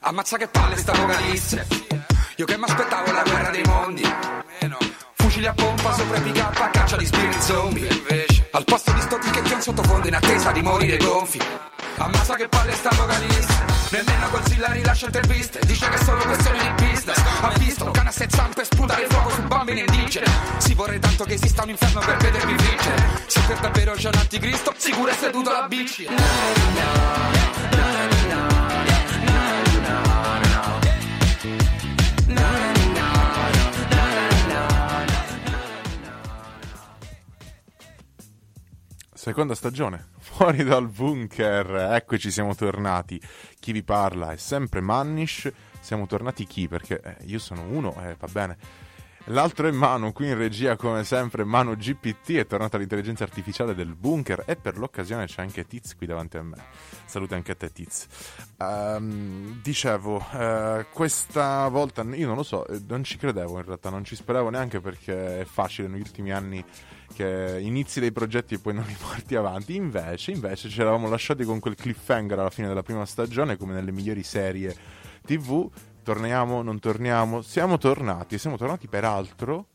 Ammazza che palle sta vocalisse Io che mi aspettavo la guerra dei mondi. Fucili a pompa sopra i a caccia di spiriti zombie. Al posto di sto un sottofondo in attesa di morire gonfi Ammazza che palle sta vocalisse Nemmeno Godzilla rilascia interviste. Dice che è solo questione di business Ha visto cane a sei zampe sputare fuoco su bambini indigeni Si vorrei tanto che esista un inferno per vedervi vincere. Se per davvero c'è un anticristo Sicuro è seduto alla bici. Seconda stagione, fuori dal bunker, eccoci siamo tornati. Chi vi parla è sempre Mannish, siamo tornati chi? Perché eh, io sono uno, eh, va bene. L'altro è Manu, qui in regia come sempre Manu GPT, è tornata l'intelligenza artificiale del bunker e per l'occasione c'è anche Tiz qui davanti a me. Salute anche a te Tiz. Um, dicevo, uh, questa volta io non lo so, eh, non ci credevo in realtà, non ci speravo neanche perché è facile negli ultimi anni che inizi dei progetti e poi non li porti avanti. Invece, invece ci eravamo lasciati con quel cliffhanger alla fine della prima stagione, come nelle migliori serie TV. Torniamo, non torniamo. Siamo tornati, siamo tornati peraltro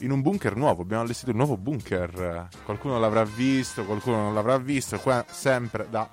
in un bunker nuovo. Abbiamo allestito un nuovo bunker. Qualcuno l'avrà visto, qualcuno non l'avrà visto. Qua sempre da.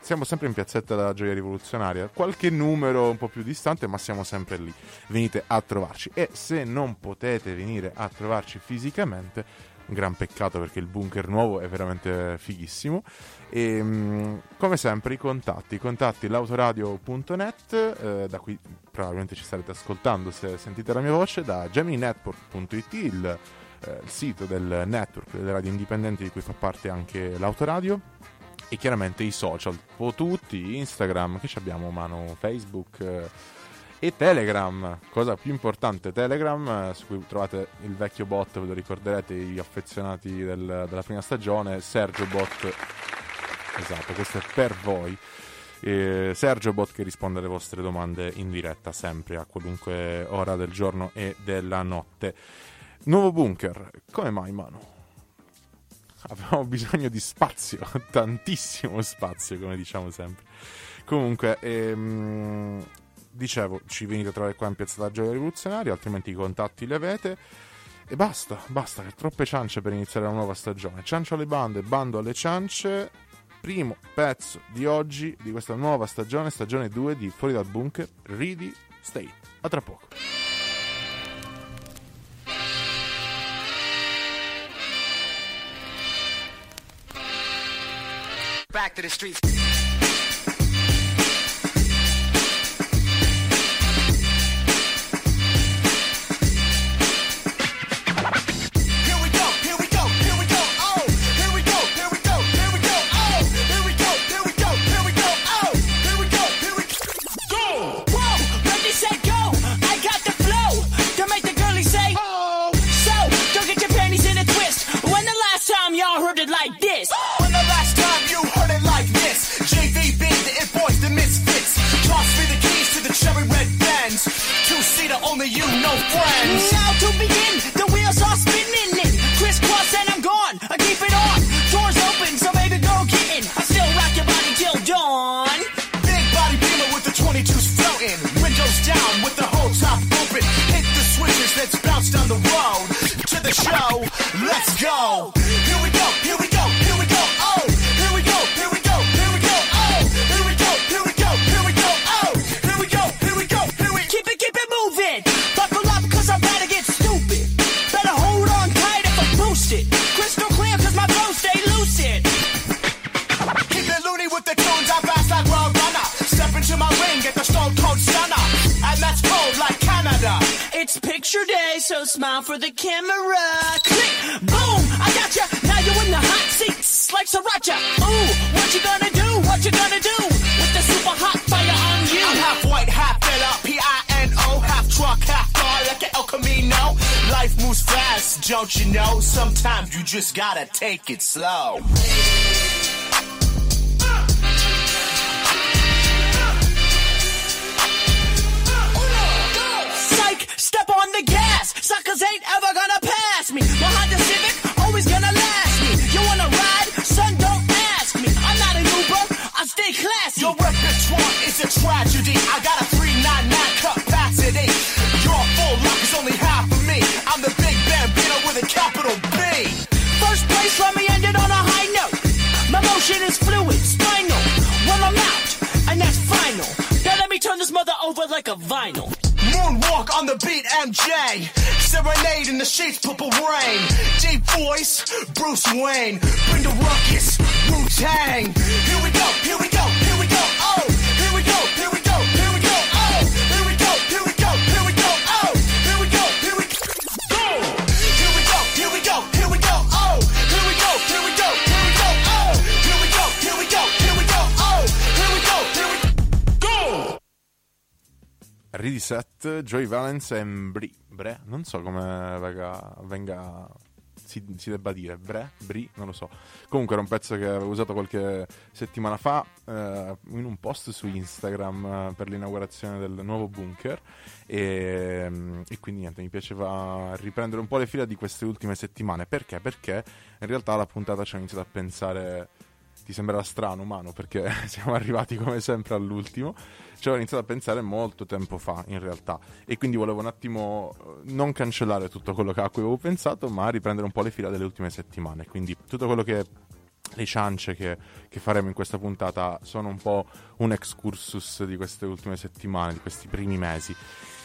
Siamo sempre in piazzetta della Gioia Rivoluzionaria. Qualche numero un po' più distante, ma siamo sempre lì. Venite a trovarci. E se non potete venire a trovarci fisicamente, un gran peccato perché il bunker nuovo è veramente fighissimo. E mm, come sempre i contatti, contatti l'autoradio.net, eh, da cui probabilmente ci starete ascoltando se sentite la mia voce, da geminetwork.it, il, eh, il sito del network delle radio indipendenti di cui fa parte anche l'autoradio e chiaramente i social, un po' tutti, Instagram, che abbiamo mano, Facebook eh, e Telegram, cosa più importante, Telegram, eh, su cui trovate il vecchio bot, ve lo ricorderete, gli affezionati del, della prima stagione, Sergio Bot, esatto, questo è per voi. Eh, Sergio Bot che risponde alle vostre domande in diretta sempre a qualunque ora del giorno e della notte. Nuovo bunker, come mai Manu? Avevamo bisogno di spazio, tantissimo spazio come diciamo sempre. Comunque, ehm, dicevo, ci venite a trovare qua in Piazza della Gioia Rivoluzionaria, altrimenti i contatti li avete. E basta, basta, che troppe ciance per iniziare la nuova stagione. Ciancio alle bande, bando alle ciance. Primo pezzo di oggi, di questa nuova stagione, stagione 2 di Fuori dal Bunker, Ready Stay. A tra poco. Back to the streets only you, no friends. Now to begin, the wheels are spinning in. Crisscross and I'm gone. I keep it on. Doors open, so baby girl get in. I still rock your body till dawn. Big body beamer with the 22s floating. Windows down with the whole top open. Hit the switches, let's bounce down the road. To the show, let's go. Smile for the camera. Click, boom, I got ya. Now you're in the hot seats like Sriracha. Ooh, what you gonna do? What you gonna do with the super hot fire on you? I'm half white, half fella, P-I-N-O, half truck, half car, like an El Camino. Life moves fast, don't you know? Sometimes you just gotta take it slow. Step on the gas. Suckers ain't ever gonna pass me. My Honda Civic, always gonna last me. You wanna ride? Son, don't ask me. I'm not an Uber, I stay classy. Your repertoire is a tragedy. I got a 399 capacity. Your full lock is only half of me. I'm the big bambino with a capital B. First place, let me end it on a high note. My motion is fluid, spinal. MJ. Serenade in the sheets, purple rain. Deep voice, Bruce Wayne. Bring the ruckus, Wu Tang. Here we go, here we go, here we go. Oh, here we go, here we go, Reset, Joy Valence e Bri. Bre? Non so come venga, venga si, si debba dire. Bre? Bri? Non lo so. Comunque era un pezzo che avevo usato qualche settimana fa eh, in un post su Instagram eh, per l'inaugurazione del nuovo bunker e, e quindi niente, mi piaceva riprendere un po' le fila di queste ultime settimane. Perché? Perché in realtà la puntata ci ha iniziato a pensare ti sembrerà strano, umano, perché siamo arrivati come sempre all'ultimo. Ci avevo iniziato a pensare molto tempo fa, in realtà. E quindi volevo un attimo eh, non cancellare tutto quello a cui avevo pensato, ma riprendere un po' le fila delle ultime settimane. Quindi tutto quello che. Le ciance che, che faremo in questa puntata sono un po' un excursus di queste ultime settimane, di questi primi mesi.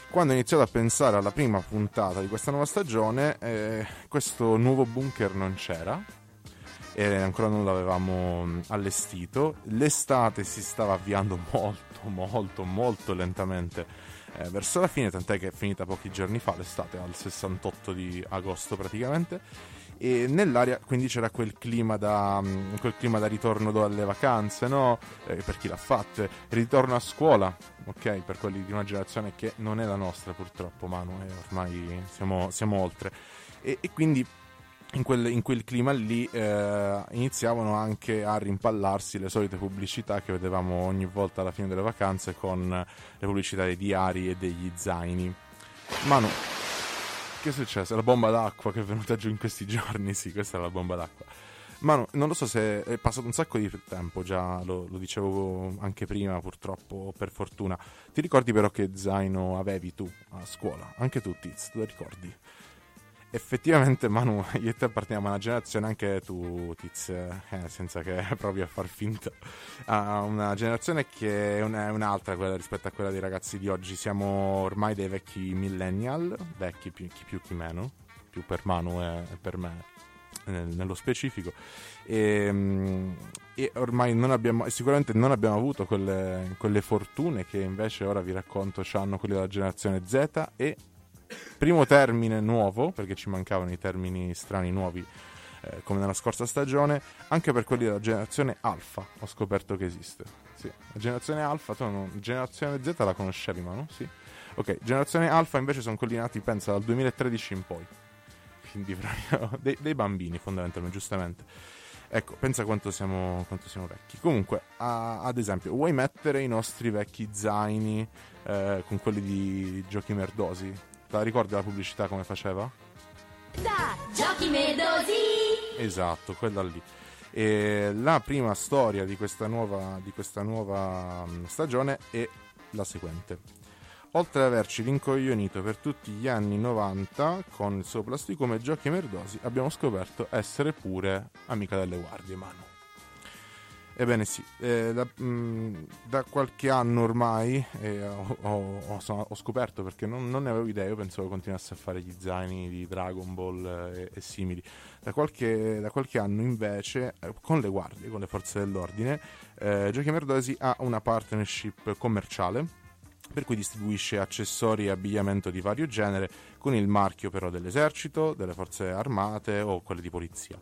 Quando ho iniziato a pensare alla prima puntata di questa nuova stagione, eh, questo nuovo bunker non c'era, e ancora non l'avevamo mh, allestito. L'estate si stava avviando molto, molto, molto lentamente eh, verso la fine, tant'è che è finita pochi giorni fa, l'estate al 68 di agosto praticamente. E nell'aria quindi c'era quel clima da, mh, quel clima da ritorno dalle vacanze, no? Eh, per chi l'ha fatte, ritorno a scuola, ok? Per quelli di una generazione che non è la nostra purtroppo, Manu, eh, ormai siamo, siamo oltre. E, e quindi in quel, in quel clima lì eh, iniziavano anche a rimpallarsi le solite pubblicità che vedevamo ogni volta alla fine delle vacanze con le pubblicità dei diari e degli zaini. Manu, che è successo? La bomba d'acqua che è venuta giù in questi giorni, sì, questa è la bomba d'acqua. Manu, non lo so se è passato un sacco di tempo, già lo, lo dicevo anche prima, purtroppo, per fortuna. Ti ricordi però che zaino avevi tu a scuola? Anche tu, Tiz, te lo ricordi? Effettivamente, Manu, io e te apparteniamo a una generazione, anche tu, Tiz, eh, senza che provi a far finta, a una generazione che è una- è un'altra quella rispetto a quella dei ragazzi di oggi. Siamo ormai dei vecchi millennial, vecchi più, chi più chi meno, più per Manu e, per me nel- nello specifico. E, mm, e ormai non abbiamo, sicuramente non abbiamo avuto quelle, quelle fortune che invece ora vi racconto hanno quelli della generazione Z e primo termine nuovo, perché ci mancavano i termini strani nuovi eh, come nella scorsa stagione, anche per quelli della generazione Alfa ho scoperto che esiste. Sì. La generazione Alfa, tu non, generazione Z la conoscevi, ma no? Sì. Ok, generazione Alfa invece sono quelli nati, pensa, dal 2013 in poi. Quindi proprio dei, dei bambini fondamentalmente, giustamente. Ecco, pensa quanto siamo, quanto siamo vecchi. Comunque, a- ad esempio, vuoi mettere i nostri vecchi zaini eh, con quelli di giochi merdosi? La ricordi la pubblicità come faceva? Da Giochi Merdosi! Esatto, quella lì. E la prima storia di questa nuova, di questa nuova mm, stagione è la seguente. Oltre ad averci rincoglionito per tutti gli anni 90 con il suo plasticome giochi merdosi, abbiamo scoperto essere pure amica delle guardie, Manu. Ebbene sì, eh, da, mm, da qualche anno ormai eh, ho, ho- ho- ho scoperto perché non, non ne avevo idea, io pensavo continuasse a fare gli zaini di Dragon Ball eh, e, simili. Da qualche, da qualche anno invece eh, con le guardie, con le forze dell'ordine, eh, Giochi Merdosi ha una partnership commerciale per cui distribuisce accessori e abbigliamento di vario genere con il marchio però dell'esercito, delle forze armate o quelle di polizia.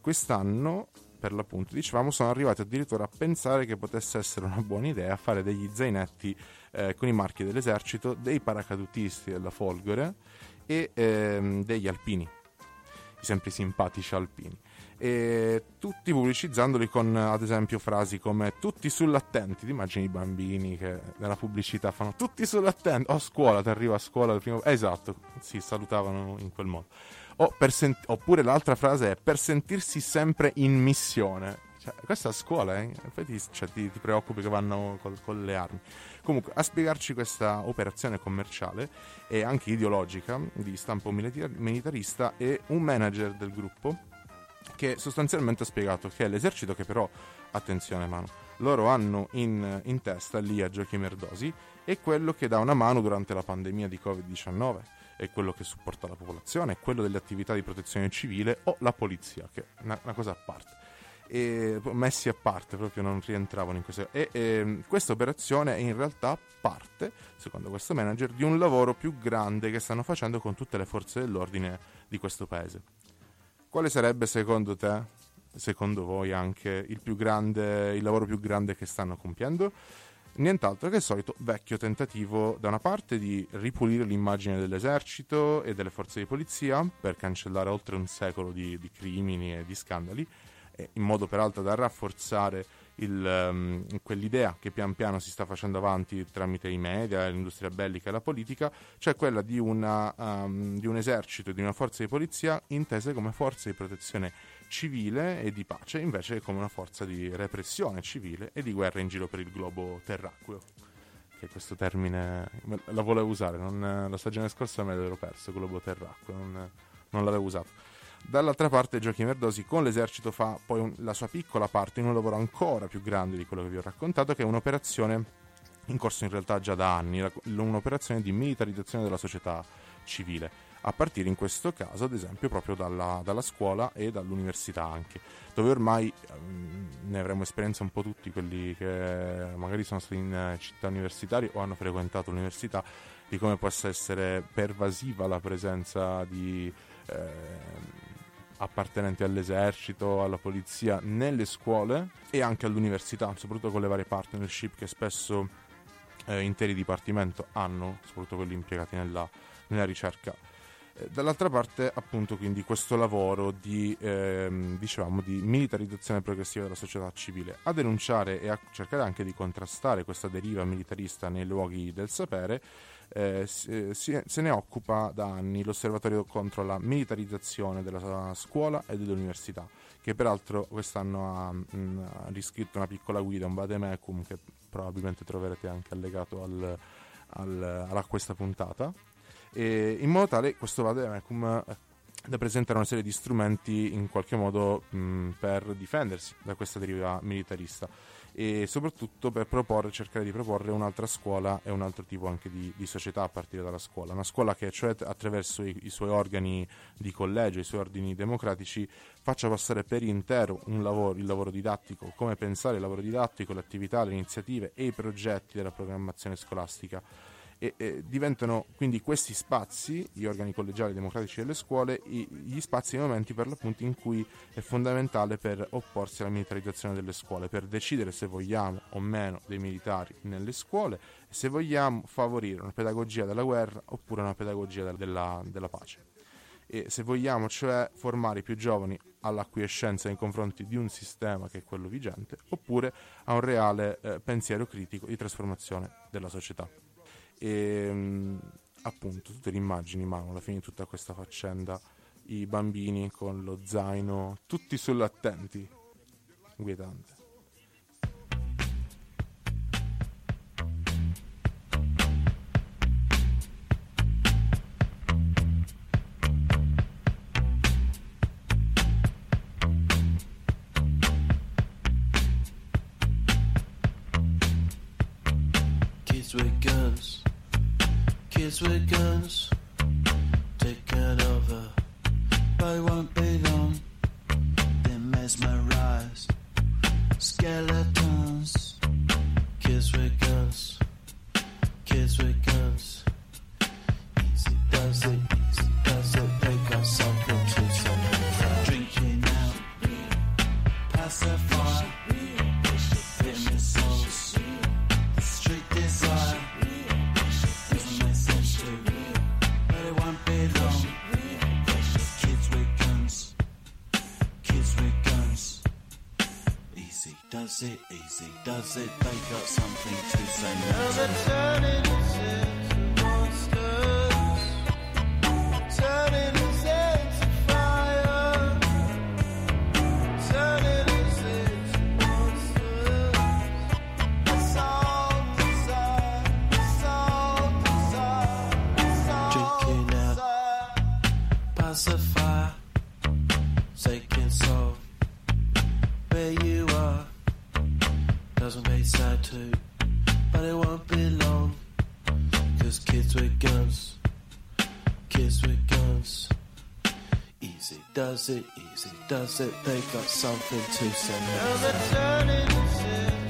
Quest'anno, per l'appunto, dicevamo, sono arrivati addirittura a pensare che potesse essere una buona idea fare degli zainetti eh, con i marchi dell'esercito, dei paracadutisti della Folgore e ehm, degli alpini, i sempre simpatici alpini. E tutti pubblicizzandoli con ad esempio frasi come tutti sull'attenti, ti immagini i bambini che nella pubblicità fanno tutti sull'attenti, o a scuola, ti arriva a scuola il primo... Esatto, si salutavano in quel modo. Sent- oppure l'altra frase è per sentirsi sempre in missione. Cioè, questa scuola, eh? Infatti cioè, ti, ti, preoccupi che vanno col, con le armi. Comunque, a spiegarci questa operazione commerciale e anche ideologica di stampo militarista è un manager del gruppo che sostanzialmente ha spiegato che è l'esercito che però, attenzione mano, loro hanno in, in testa lì a Giochi Merdosi è quello che dà una mano durante la pandemia di Covid-19 è quello che supporta la popolazione, è quello delle attività di protezione civile o la polizia, che è una, una cosa a parte. E, messi a parte, proprio non rientravano in questo. E, e questa operazione è in realtà parte, secondo questo manager, di un lavoro più grande che stanno facendo con tutte le forze dell'ordine di questo paese. Quale sarebbe secondo te, secondo voi anche, il, grande, il lavoro più grande che stanno compiendo? Nient'altro che il solito vecchio tentativo da una parte di ripulire l'immagine dell'esercito e delle forze di polizia per cancellare oltre un secolo di, di crimini e di scandali, in modo peraltro da rafforzare il, um, quell'idea che pian piano si sta facendo avanti tramite i media, l'industria bellica e la politica, cioè quella di, una, um, di un esercito di una forza di polizia intese come forze di protezione civile e di pace, invece come una forza di repressione civile e di guerra in giro per il globo terracqueo. Che questo termine la volevo usare, non, la stagione scorsa me l'ero perso, globo terracqueo, non, non l'avevo usato. Dall'altra parte Giochi Merdosi con l'esercito fa poi un, la sua piccola parte in un lavoro ancora più grande di quello che vi ho raccontato, che è un'operazione in corso in realtà già da anni, un'operazione di militarizzazione della società civile a partire in questo caso ad esempio proprio dalla, dalla scuola e dall'università anche, dove ormai um, ne avremo esperienza un po' tutti quelli che magari sono stati in città universitarie o hanno frequentato l'università, di come possa essere pervasiva la presenza di... Eh, appartenenti all'esercito, alla polizia, nelle scuole e anche all'università, soprattutto con le varie partnership che spesso eh, interi dipartimenti hanno, soprattutto quelli impiegati nella, nella ricerca. Eh, dall'altra parte, appunto, quindi questo lavoro di, ehm, diciamo, di militarizzazione progressiva della società civile, a denunciare e a cercare anche di contrastare questa deriva militarista nei luoghi del sapere, eh, se ne occupa da anni l'Osservatorio contro la militarizzazione della scuola e dell'università, che peraltro quest'anno ha, mh, mm, riscritto una piccola guida, un vademecum, che probabilmente troverete anche allegato al, al, a questa puntata. In modo tale questo vademecum eh, da presentare una serie di strumenti in qualche modo mh, per difendersi da questa deriva militarista e soprattutto per proporre, cercare di proporre un'altra scuola e un altro tipo anche di, di società a partire dalla scuola. Una scuola che cioè attraverso i, i, suoi organi di collegio, i suoi ordini democratici, faccia passare per intero lavoro, il lavoro didattico, come pensare il lavoro didattico, le attività, le iniziative e i progetti della programmazione scolastica e, e, diventano quindi questi spazi, gli organi collegiali democratici delle scuole, i, gli spazi e i momenti per l'appunto in cui è fondamentale per opporsi alla militarizzazione delle scuole, per decidere se vogliamo o meno dei militari nelle scuole e se vogliamo favorire una pedagogia della guerra oppure una pedagogia della, della pace. E se vogliamo cioè formare i più giovani all'acquiescenza nei confronti di un sistema che è quello vigente, oppure a un reale eh, pensiero critico di trasformazione della società. E mm, appunto, tutte le immagini, ma alla fine di tutta questa faccenda, i bambini con lo zaino, tutti sull'attenti, inquietante. Kids with guns does it. They got something to say. it easy, does it? They got something to say.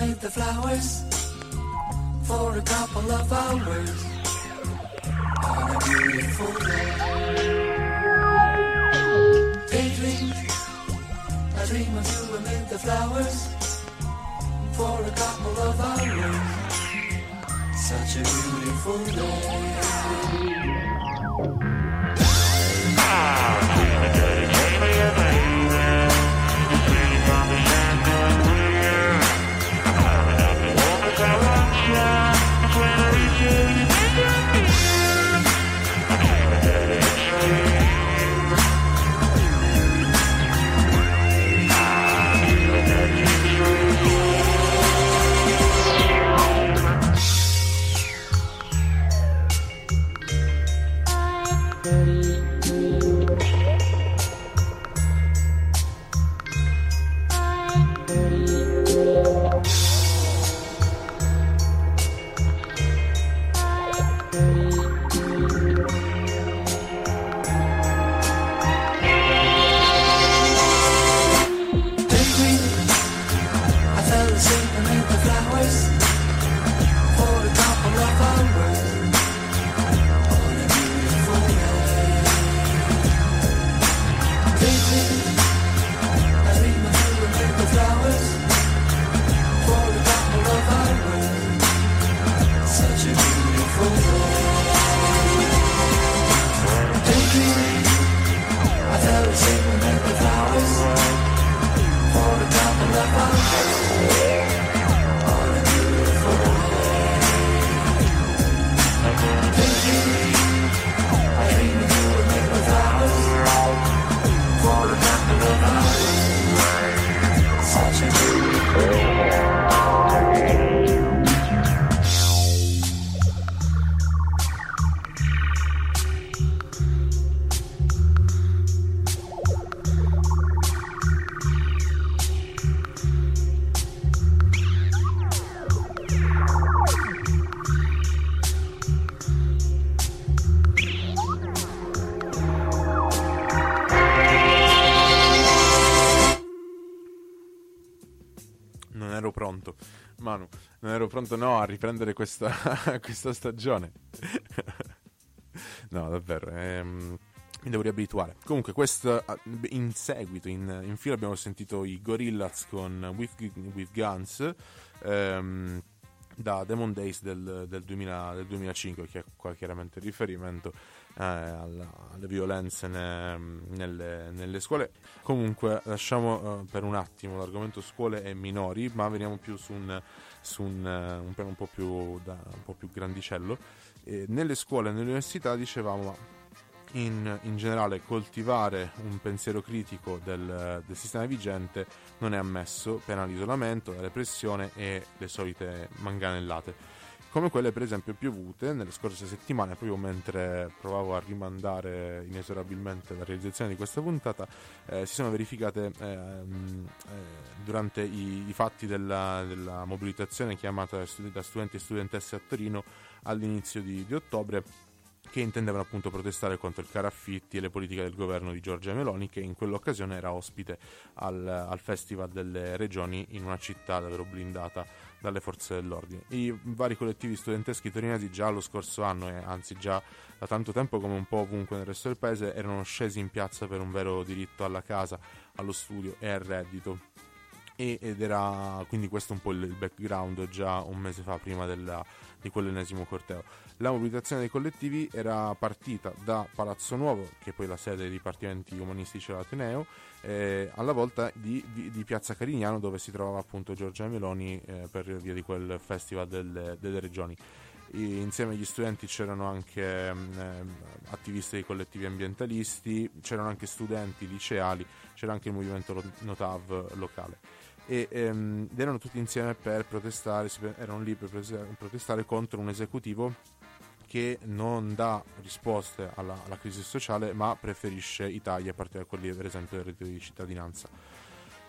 made the flowers for a couple of hours on a beautiful day. Daydream, I dream of you amid the flowers for a couple of hours. Such a beautiful day. Pronto no a riprendere questa, questa stagione. no, davvero. ehm, mi devo riabituare. Comunque, questo, in seguito, in, in fila, abbiamo sentito i Gorillaz con With, With Guns. ehm, da Demon Days del, del 2000 del 2005, che è qua chiaramente riferimento eh, alla- alle violenze ne- nelle, nelle scuole. Comunque, lasciamo eh, per un attimo l'argomento scuole e minori, ma veniamo più su un, su un, eh, un piano un po' più, da- un po' più grandicello. Eh, nelle scuole e nelle università dicevamo in, in generale coltivare un pensiero critico del, del sistema vigente non è ammesso, pena l'isolamento, la repressione e le solite manganellate. Come quelle per esempio piovute nelle scorse settimane, proprio mentre provavo a rimandare inesorabilmente la realizzazione di questa puntata, eh, si sono verificate ehm, eh, durante i, i fatti della, della mobilitazione chiamata da studenti e studentesse a Torino all'inizio di- di ottobre che intendevano appunto protestare contro il caro affitti e le politiche del governo di Giorgia Meloni che in quell'occasione era ospite al, al Festival delle Regioni in una città davvero blindata dalle forze dell'ordine. I vari collettivi studenteschi torinesi già lo scorso anno e anzi già da tanto tempo come un po' ovunque nel resto del paese erano scesi in piazza per un vero diritto alla casa, allo studio e al reddito ed era quindi questo un po' il background già un mese fa prima della- di quell'ennesimo corteo. La mobilitazione dei collettivi era partita da Palazzo Nuovo, che è poi la sede dei dipartimenti umanistici dell'Ateneo, eh, alla volta di, di- di Piazza Carignano dove si trovava appunto Giorgia Meloni eh, per via di quel festival delle, delle regioni. Insieme agli studenti c'erano anche ehm, attivisti dei collettivi ambientalisti, c'erano anche studenti liceali, c'era anche il movimento Notav locale e ehm, erano tutti insieme per protestare, erano lì per protestare- contro un esecutivo che non dà risposte alla, alla crisi sociale ma preferisce i tagli a partire da quelli per esempio del reddito di cittadinanza.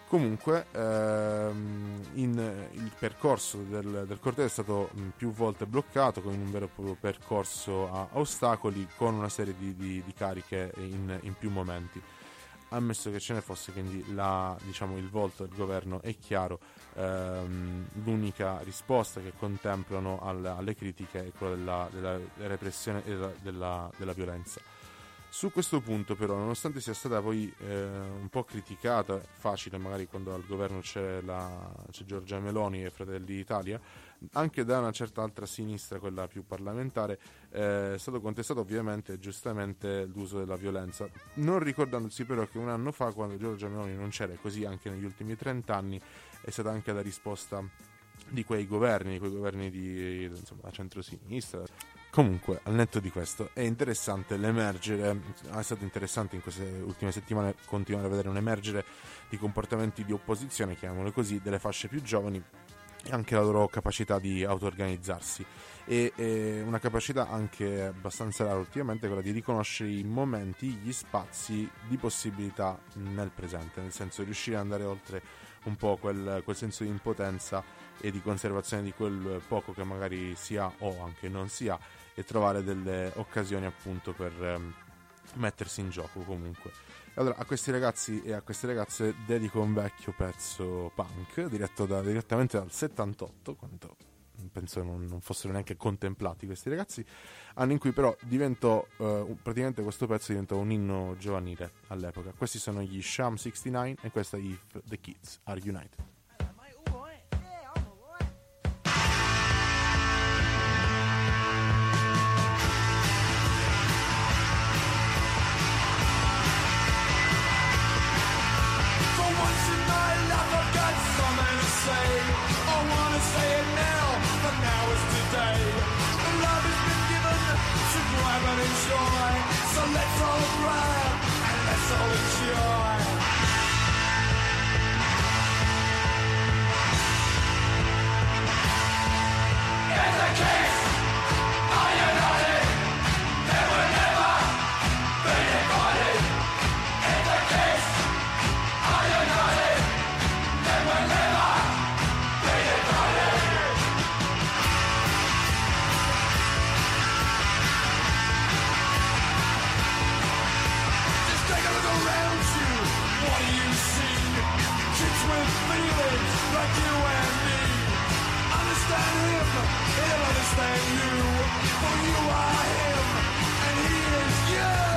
Comunque ehm, in- il percorso del, del corteo è stato mh, più volte bloccato con un vero e proprio percorso a, a ostacoli con una serie di, di- di cariche in, in più momenti ammesso che ce ne fosse, quindi la- diciamo, il volto del governo è chiaro, ehm, l'unica risposta che contemplano al- alle critiche è quella della, della repressione e della, della- della violenza. Su questo punto però, nonostante sia stata poi eh, un po' criticata, facile magari quando al governo c'è, la, c'è Giorgia Meloni e Fratelli d'Italia, anche da una certa altra sinistra, quella più parlamentare, eh, è stato contestato ovviamente giustamente l'uso della violenza, non ricordandosi però che un anno fa, quando Giorgia Meloni non c'era, e così anche negli ultimi 30 anni, è stata anche la risposta di quei governi, di quei governi di insomma, centrosinistra. Comunque, al netto di questo, è interessante l'emergere, è stato interessante in queste ultime settimane continuare a vedere un emergere di comportamenti di opposizione, chiamiamole così, delle fasce più giovani e anche la loro capacità di auto-organizzarsi. E, e una capacità anche abbastanza rara ultimamente quella di riconoscere i momenti, gli spazi di possibilità nel presente, nel senso riuscire ad andare oltre un po' quel, quel senso di impotenza e di conservazione di quel poco che magari si ha o anche non si ha e trovare delle occasioni appunto per ehm, mettersi in gioco comunque. Allora, a questi ragazzi e a queste ragazze dedico un vecchio pezzo punk diretto da- direttamente dal 78, quando penso non, non fossero neanche contemplati questi ragazzi, anno in cui però diventò, eh, praticamente questo pezzo diventò un inno giovanile all'epoca. Questi sono gli Sham 69 e questa è If the Kids Are United. And like you and me. Understand him, he'll understand you. For you are him, and he is you.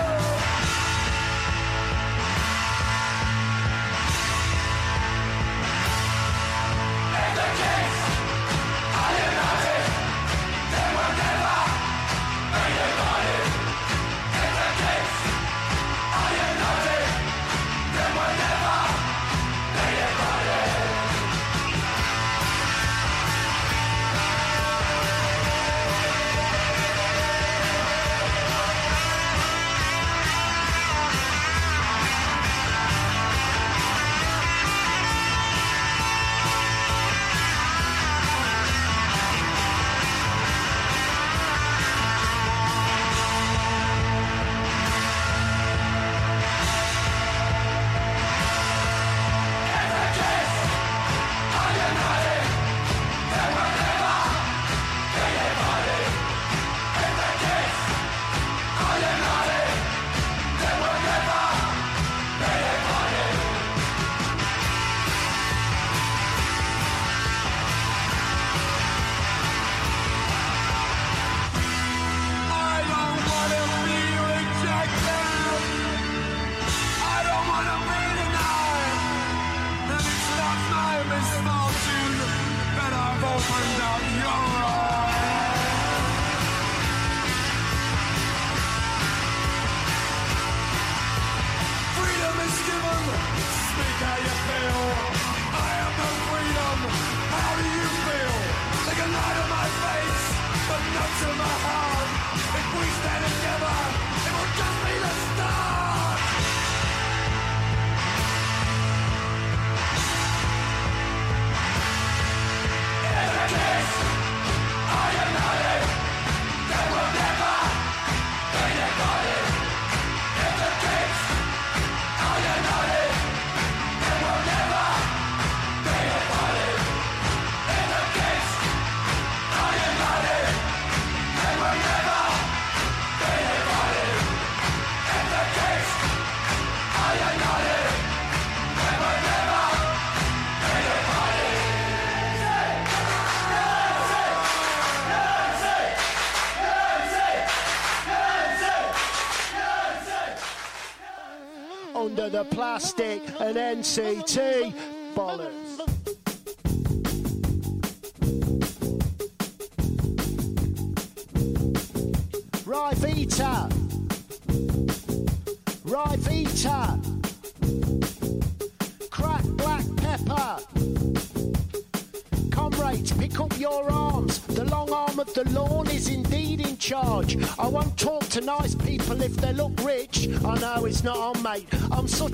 Under the plastic and NCT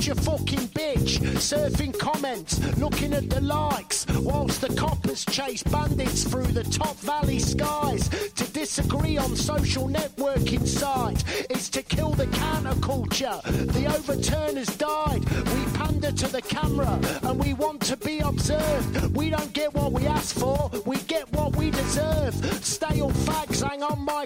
such a fucking bitch. Surfing comments, looking at the likes, whilst the coppers chase bandits through the top valley skies. To disagree on social networking sites is to kill the counterculture. The overturners died. We pander to the camera and we want to be observed. We don't get what we ask for, we get what we deserve. Stale fags hang on my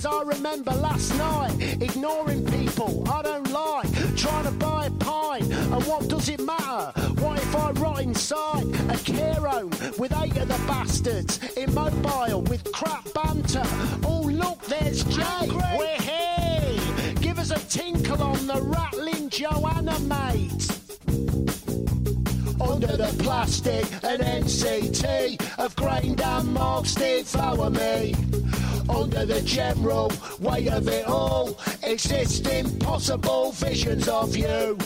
As I remember last night, ignoring people, I don't like Trying to buy a pint, and what does it matter? What if I rot inside a care home with eight of the bastards, immobile with crap banter? Oh, look, there's Jay. We're here. Give us a tinkle on the rattling Joanna, mate under the plastic and NCT of grain and marks devour me. Under the general weight of it all, exist impossible visions of you.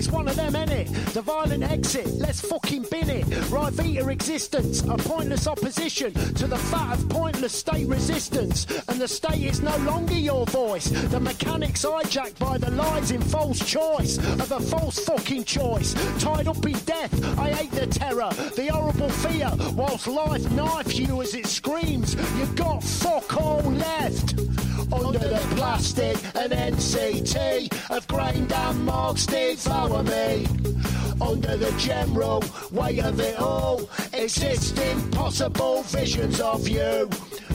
It's one of them, ain't it? The violent exit, let's fucking bin it. Right Vita existence, a pointless opposition to the fat of pointless state resistance. And the state is no longer your voice. The mechanics hijacked by the lies in false choice of a false fucking choice. Tied up in death, I hate the terror, the horrible fear. Whilst life knifes you as it screams, You've got fuck all left. Under the plastic and NCT of grain and marks devour me. Under the general weight of it all, exist impossible visions of you.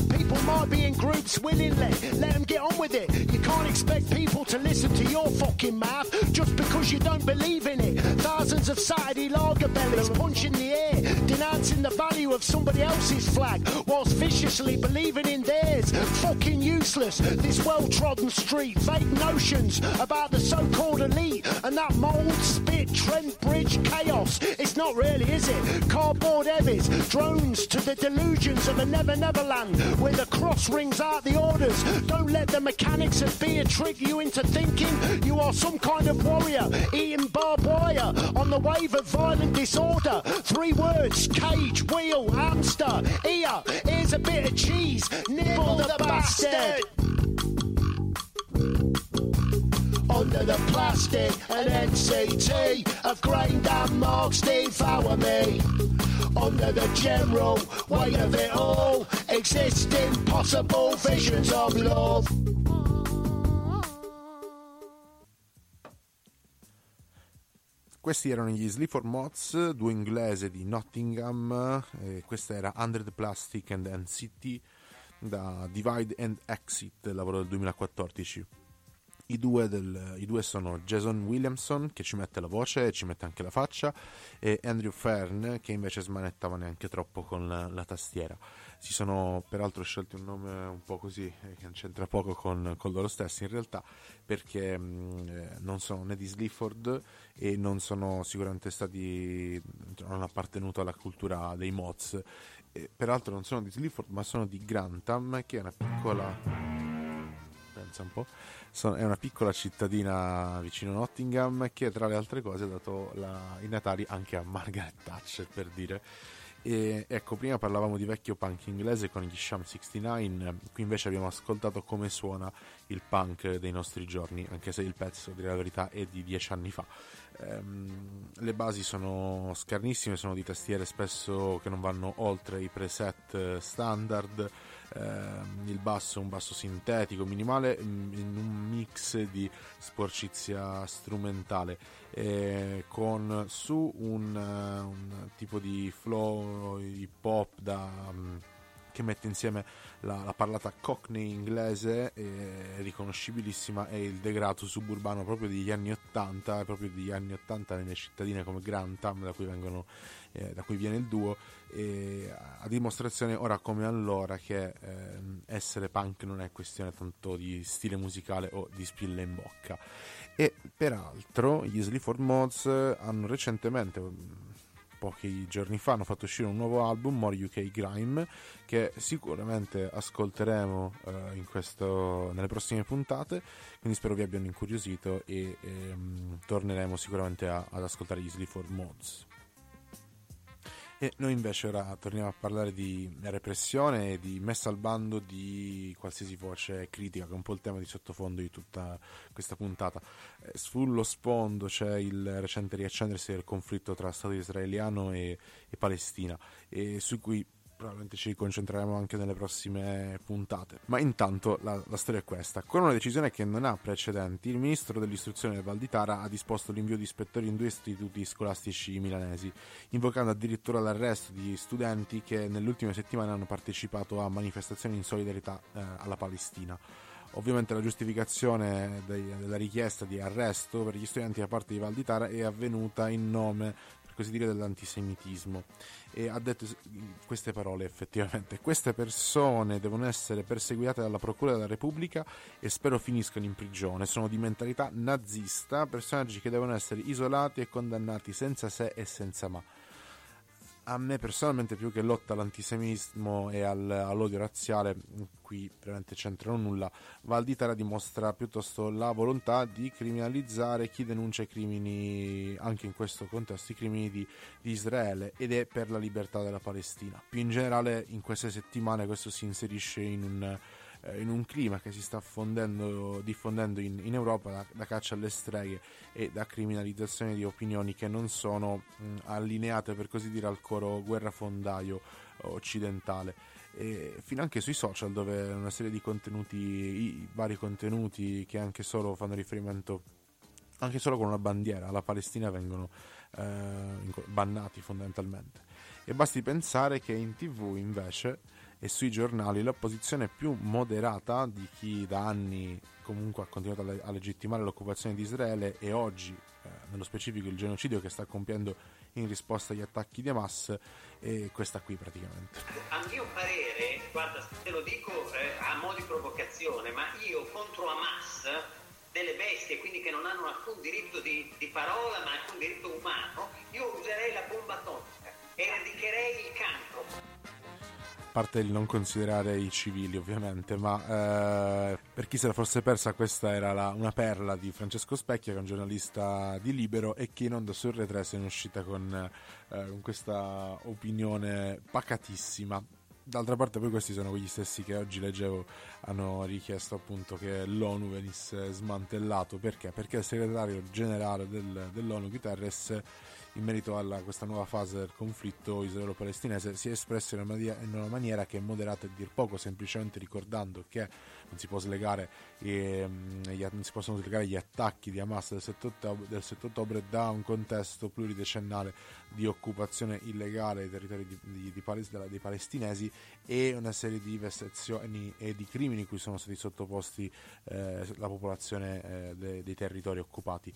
People might be in groups willingly. Let them get on with it. You can't expect people to listen to your fucking mouth just because you don't believe in it. Thousands of Saturday lager bellies punching the air, denouncing the value of somebody else's flag whilst viciously believing in theirs. Fucking useless. This well trodden street. Vague notions about the so called elite and that mould, spit, Trent Bridge chaos. It's not really, is it? Cardboard heavies, drones to the delusions of a never never land where the cross rings out the orders. Don't let the mechanics of fear trick you into thinking you are some kind of warrior eating barbed wire on the wave of violent disorder. Three words cage, wheel, hamster, ear. Here's a bit of cheese. Nibble the bastard. Under the plastic and NCT of grain and marks devour me. Under the general weight of it all, exist impossible visions of love. Questi erano gli Sleaford Mods, due inglese di Nottingham, questa era Under the Plastic and NCT da Divide and Exit, lavoro del 2014. I due, del- I due sono Jason Williamson che ci mette la voce e ci mette anche la faccia e Andrew Fern che invece smanettava neanche troppo con la, la tastiera. Si sono peraltro scelti un nome un po' così eh, che c'entra poco con, con loro stessi in realtà perché mh, eh, non sono né di Sleaford e non sono sicuramente stati non appartenuto alla cultura dei mods. E, peraltro non sono di Sleaford ma sono di Grantham che è una piccola pensa un po', sono- è una piccola cittadina vicino Nottingham che tra le altre cose ha dato la- i natali anche a Margaret Thatcher per dire. E ecco, prima parlavamo di vecchio punk inglese con gli Sham 69, qui invece abbiamo ascoltato come suona il punk dei nostri giorni, anche se il pezzo, dire la verità, è di dieci anni fa. Ehm, le basi sono scarnissime, sono di tastiere spesso che non vanno oltre i preset standard. Ehm, il basso è un basso sintetico, minimale, mm, in un mix di sporcizia strumentale, eh, con su un, eh, un tipo di flow hip hop da. mm, che mette insieme la, la parlata cockney inglese eh, riconoscibilissima e il degrado suburbano proprio degli anni 80 proprio degli anni 80 nelle cittadine come Grantham da cui, vengono, eh, da cui viene il duo e a dimostrazione ora come allora che ehm, essere punk non è questione tanto di stile musicale o di spille in bocca e peraltro gli Sleaford Mods hanno recentemente pochi giorni fa hanno fatto uscire un nuovo album, More UK Grime, che sicuramente ascolteremo eh, questo- nelle prossime puntate, quindi spero vi abbiano incuriosito e ehm, torneremo sicuramente a- ad ascoltare gli Sleaford Mods. E noi invece ora torniamo a parlare di repressione e di messa al bando di qualsiasi voce critica, che è un po' il tema di sottofondo di tutta questa puntata. Eh, sullo sfondo c'è il recente riaccendersi del conflitto tra Stato israeliano e, e Palestina, e su cui probabilmente ci concentreremo anche nelle prossime puntate. Ma intanto la, la storia è questa. Con una decisione che non ha precedenti, il ministro dell'istruzione del Valditara ha disposto l'invio di ispettori in due istituti scolastici milanesi, invocando addirittura l'arresto di studenti che nelle ultime settimane hanno partecipato a manifestazioni in solidarietà eh, alla Palestina. Ovviamente la giustificazione della richiesta di arresto per gli studenti da parte di Valditara è avvenuta in nome, così dire, dell'antisemitismo. E ha detto es- queste parole effettivamente. Queste persone devono essere perseguitate dalla Procura della Repubblica e spero finiscano in prigione. Sono di mentalità nazista, personaggi che devono essere isolati e condannati senza se e senza ma a me personalmente più che lotta all'antisemitismo e al- all'odio razziale, qui veramente c'entrano nulla, Valditara dimostra piuttosto la volontà di criminalizzare chi denuncia i crimini, anche in questo contesto, i crimini di, di Israele ed è per la libertà della Palestina. Più in generale in queste settimane questo si inserisce in un eh, in un clima che si sta fondendo- diffondendo in, in Europa da, da caccia alle streghe e da criminalizzazione di opinioni che non sono mh, allineate per così dire al coro guerrafondaio occidentale. E fino anche sui social dove una serie di contenuti i vari contenuti che anche solo fanno riferimento anche solo con una bandiera alla Palestina vengono eh, bannati fondamentalmente. E basti pensare che in tv invece e sui giornali la posizione più moderata di chi da anni comunque ha continuato a, le- a legittimare l'occupazione di Israele e oggi, eh, nello specifico, il genocidio che sta compiendo in risposta agli attacchi di Hamas, è questa qui praticamente. A mio parere, guarda, te lo dico eh, a mo' di provocazione, ma io contro Hamas, delle bestie, quindi che non hanno alcun diritto di, di parola, ma alcun diritto umano, io userei la bomba atomica, eradicherei il cancro. Parte il non considerare i civili ovviamente, ma eh, per chi se la fosse persa questa era la- una perla di Francesco Specchia, che è un giornalista di Libero e che in onda su R3 se ne è uscita con, eh, con questa opinione pacatissima. D'altra parte poi questi sono quegli stessi che oggi leggevo hanno richiesto appunto che l'ONU venisse smantellato. Perché? Perché il segretario generale del- dell'ONU Guterres in merito a questa nuova fase del conflitto israelo-palestinese si è espresso in una, mania- in una maniera che è moderata a dir poco, semplicemente ricordando che non si, slegare, ehm, gli, non si possono slegare gli attacchi di Hamas del 7, ottobre, del 7 ottobre da un contesto pluridecennale di occupazione illegale dei territori di- di- di Pales- dei palestinesi e una serie di vessazioni e di crimini cui sono stati sottoposti eh, la popolazione eh, de- dei territori occupati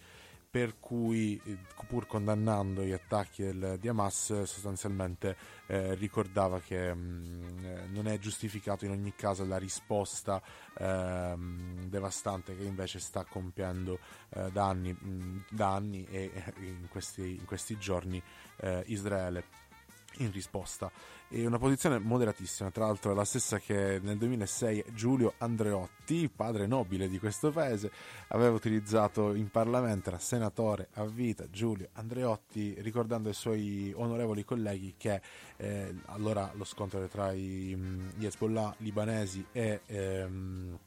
per cui eh, pur condannando gli attacchi del- di Hamas eh, sostanzialmente eh, ricordava che mh, eh, non è giustificato in ogni caso la risposta ehm, devastante che invece sta compiendo eh, da, anni, mh, da anni e eh, in questi, in questi giorni eh, Israele in risposta. E una posizione moderatissima, tra l'altro è la stessa che nel 2006 Giulio Andreotti, padre nobile di questo paese, aveva utilizzato in Parlamento, era senatore a vita Giulio Andreotti, ricordando ai suoi onorevoli colleghi che eh, allora lo scontro era tra i, gli Hezbollah libanesi e... ehm,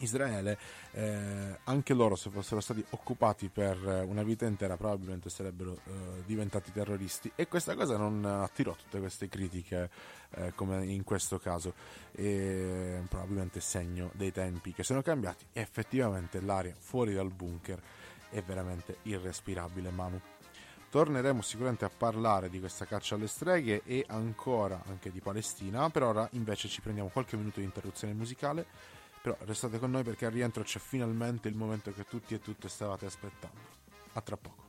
Israele, eh, anche loro se fossero stati occupati per eh, una vita intera probabilmente sarebbero eh, diventati terroristi e questa cosa non attirò tutte queste critiche eh, come in questo caso e probabilmente segno dei tempi che sono cambiati e effettivamente l'aria fuori dal bunker è veramente irrespirabile Manu. Torneremo sicuramente a parlare di questa caccia alle streghe e ancora anche di Palestina. Per ora invece ci prendiamo qualche minuto di interruzione musicale. Però restate con noi perché al rientro c'è finalmente il momento che tutti e tutte stavate aspettando. A tra poco.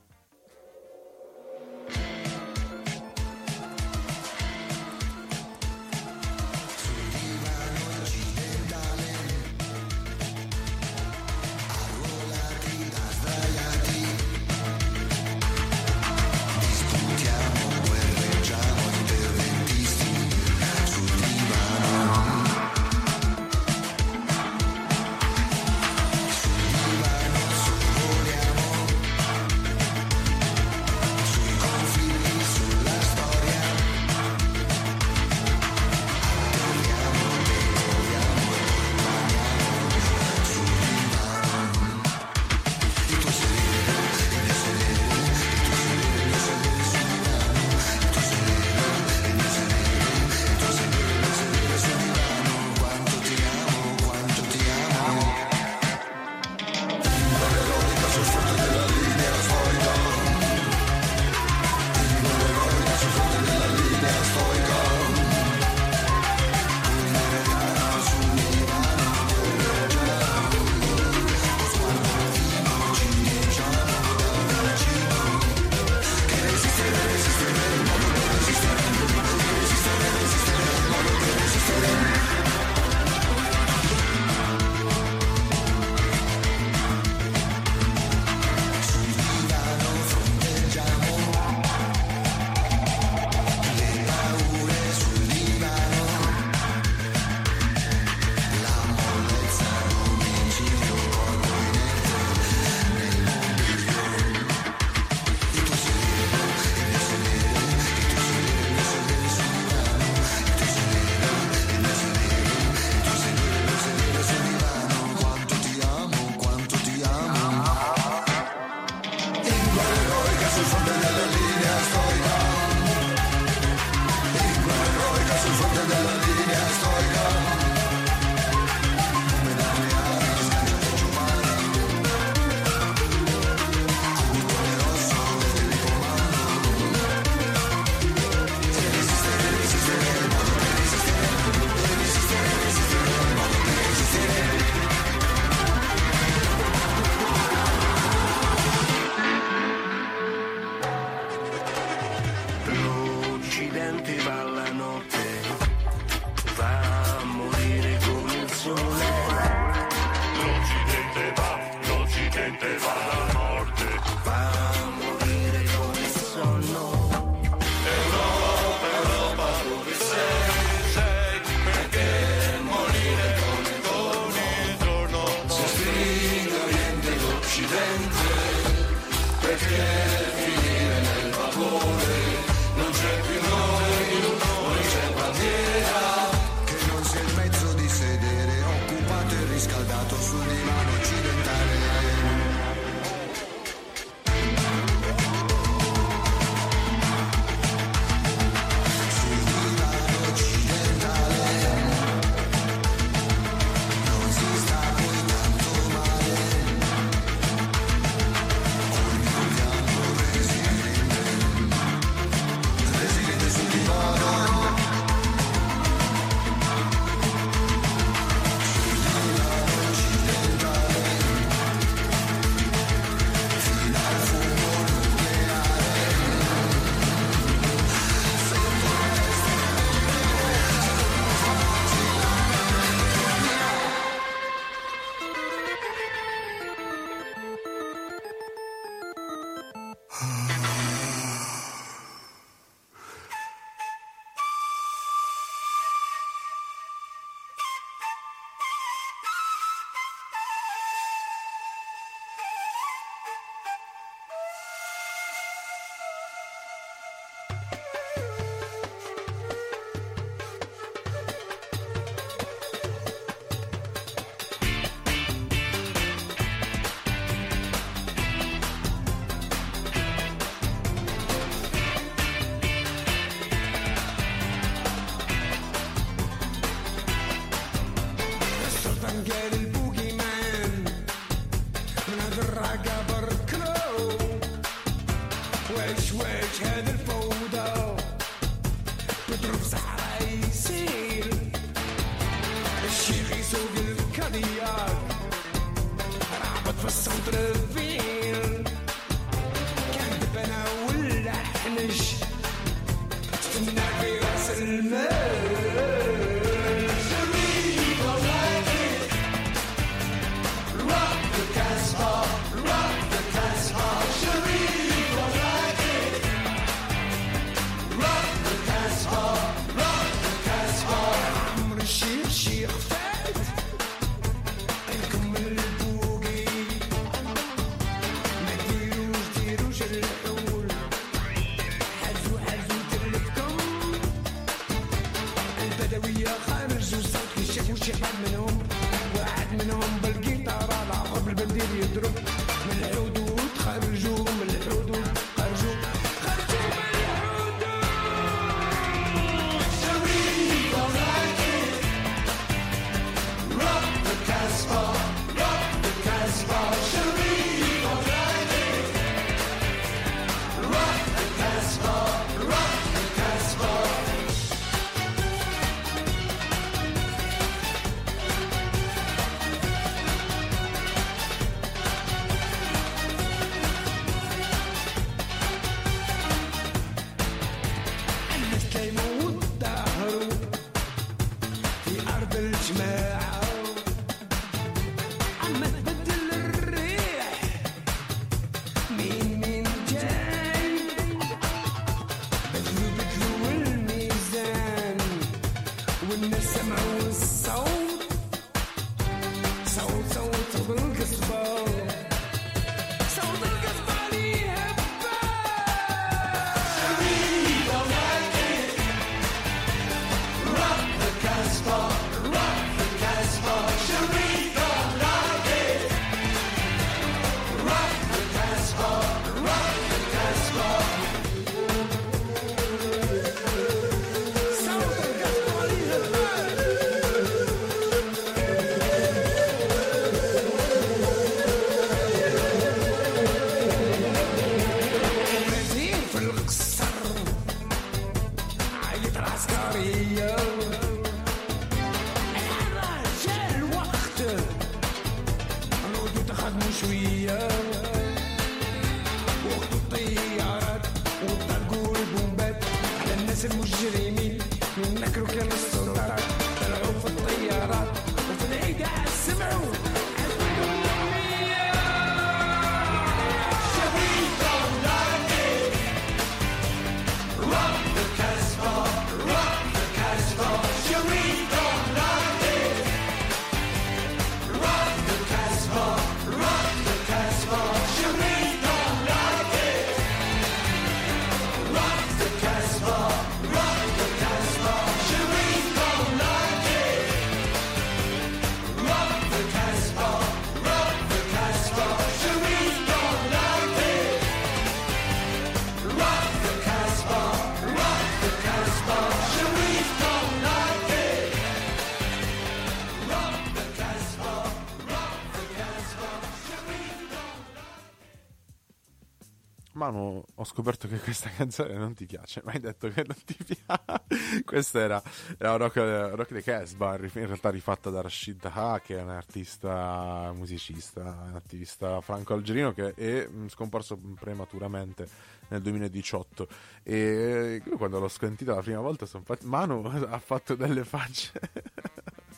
Scoperto che questa canzone non ti piace, ma hai detto che non ti piace. questa era, era Rock, Rock the Casbah, in realtà rifatta da Rashid Taha, che è un artista musicista, un attivista franco-algerino che è mm, scomparso prematuramente nel 2018. E io quando l'ho sentita la prima volta, sono fatto... Manu ha fatto delle facce.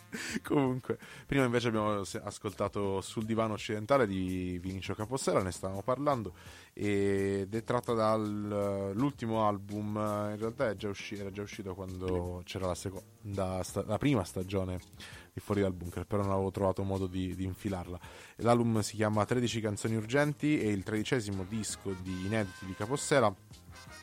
Comunque, prima invece abbiamo ascoltato Sul divano occidentale di Vinicio Capossela, ne stavamo parlando, ed è tratta dall'ultimo album, in realtà già usci- era già uscito quando c'era la, seconda sta- la prima stagione di Fuori dal Bunker, però non avevo trovato modo di, di infilarla. L'album si chiama 13 canzoni urgenti, è il tredicesimo disco di inediti di Capossela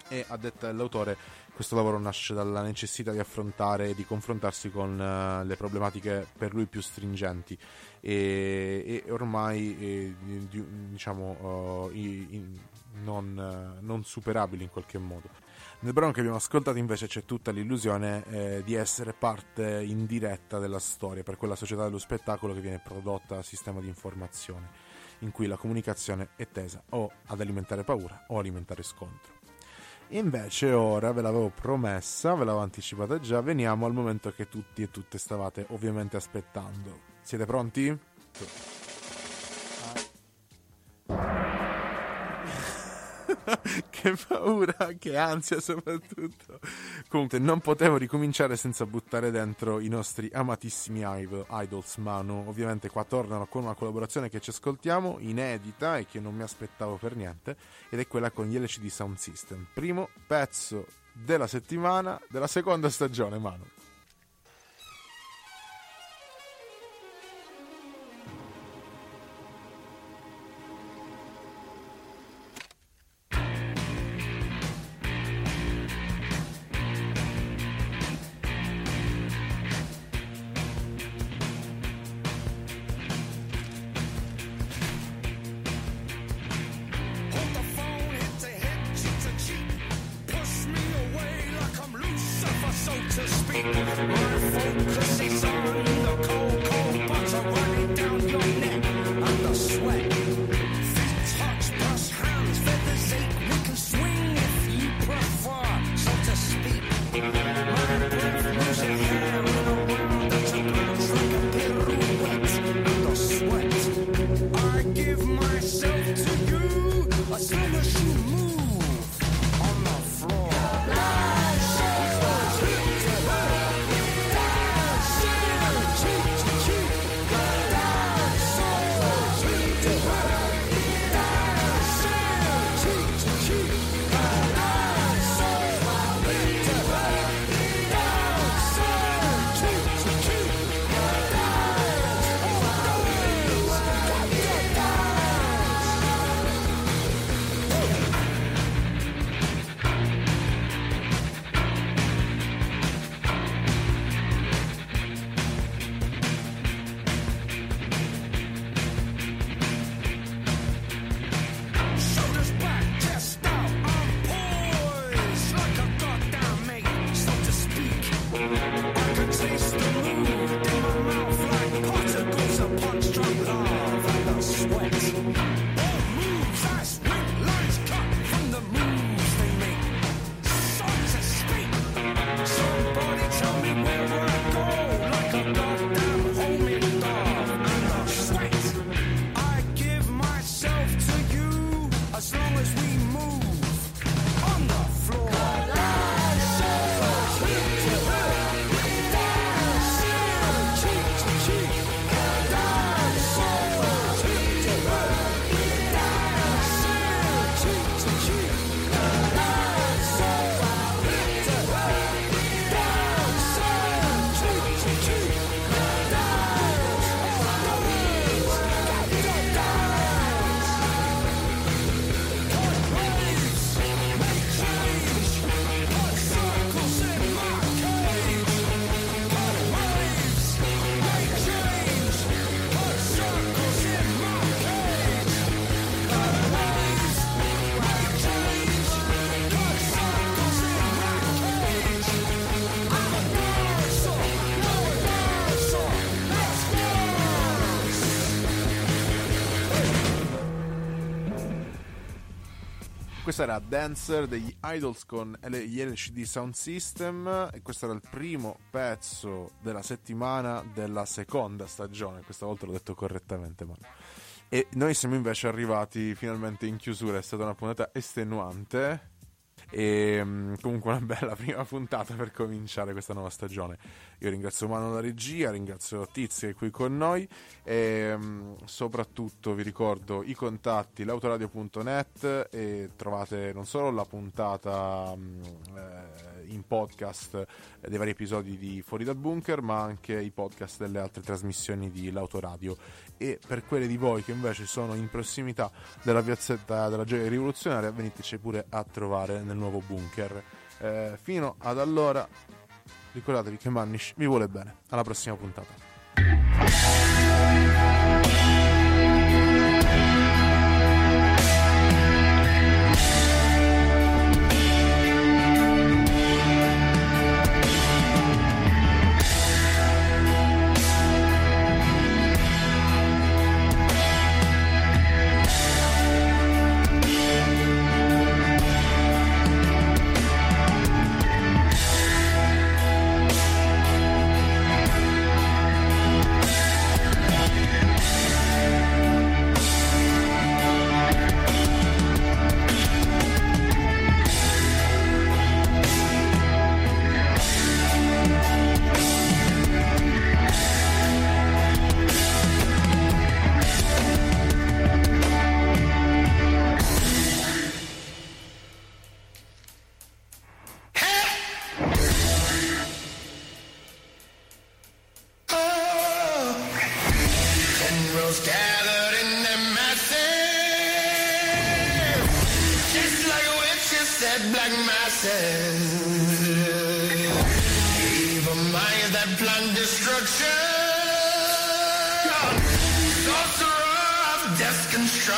e a detta dell'autore questo lavoro nasce dalla necessità di affrontare e di confrontarsi con eh, le problematiche per lui più stringenti e, e ormai eh, di- di- diciamo eh, i- in- non, eh, non superabili in qualche modo. Nel brano che abbiamo ascoltato invece c'è tutta l'illusione eh, di essere parte indiretta della storia per quella società dello spettacolo che viene prodotta a sistema di informazione, in cui la comunicazione è tesa o ad alimentare paura o alimentare scontro. Invece ora ve l'avevo promessa, ve l'avevo anticipata già, veniamo al momento che tutti e tutte stavate ovviamente aspettando. Siete pronti? che paura, che ansia soprattutto. Comunque non potevo ricominciare senza buttare dentro i nostri amatissimi idol- idols Manu. Ovviamente qua tornano con una collaborazione che ci ascoltiamo, inedita e che non mi aspettavo per niente, ed è quella con gli LCD Sound System. Primo pezzo della settimana della seconda stagione, Manu. Era Dancer degli Idols con gli LCD Sound System e questo era il primo pezzo della settimana della seconda stagione, questa volta l'ho detto correttamente, ma... E noi siamo invece arrivati finalmente in chiusura, è stata una puntata estenuante e mm, comunque una bella prima puntata per cominciare questa nuova stagione. Io ringrazio Mano la regia, ringrazio Tizia che è qui con noi e mm, soprattutto vi ricordo i contatti l'autoradio.net e trovate non solo la puntata mm, eh, in podcast dei vari episodi di Fuori dal Bunker ma anche i podcast delle altre trasmissioni di L'Autoradio e per quelli di voi che invece sono in prossimità della piazzetta della Gioia Rivoluzionaria veniteci pure a trovare nel nuovo bunker. Eh, fino ad allora ricordatevi che Mannish vi vuole bene. Alla prossima puntata.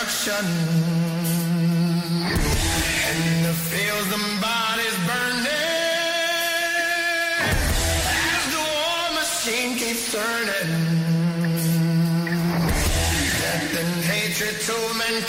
Construction. In the fields, and bodies burning as the war machine keeps turning. Death and hatred to mankind.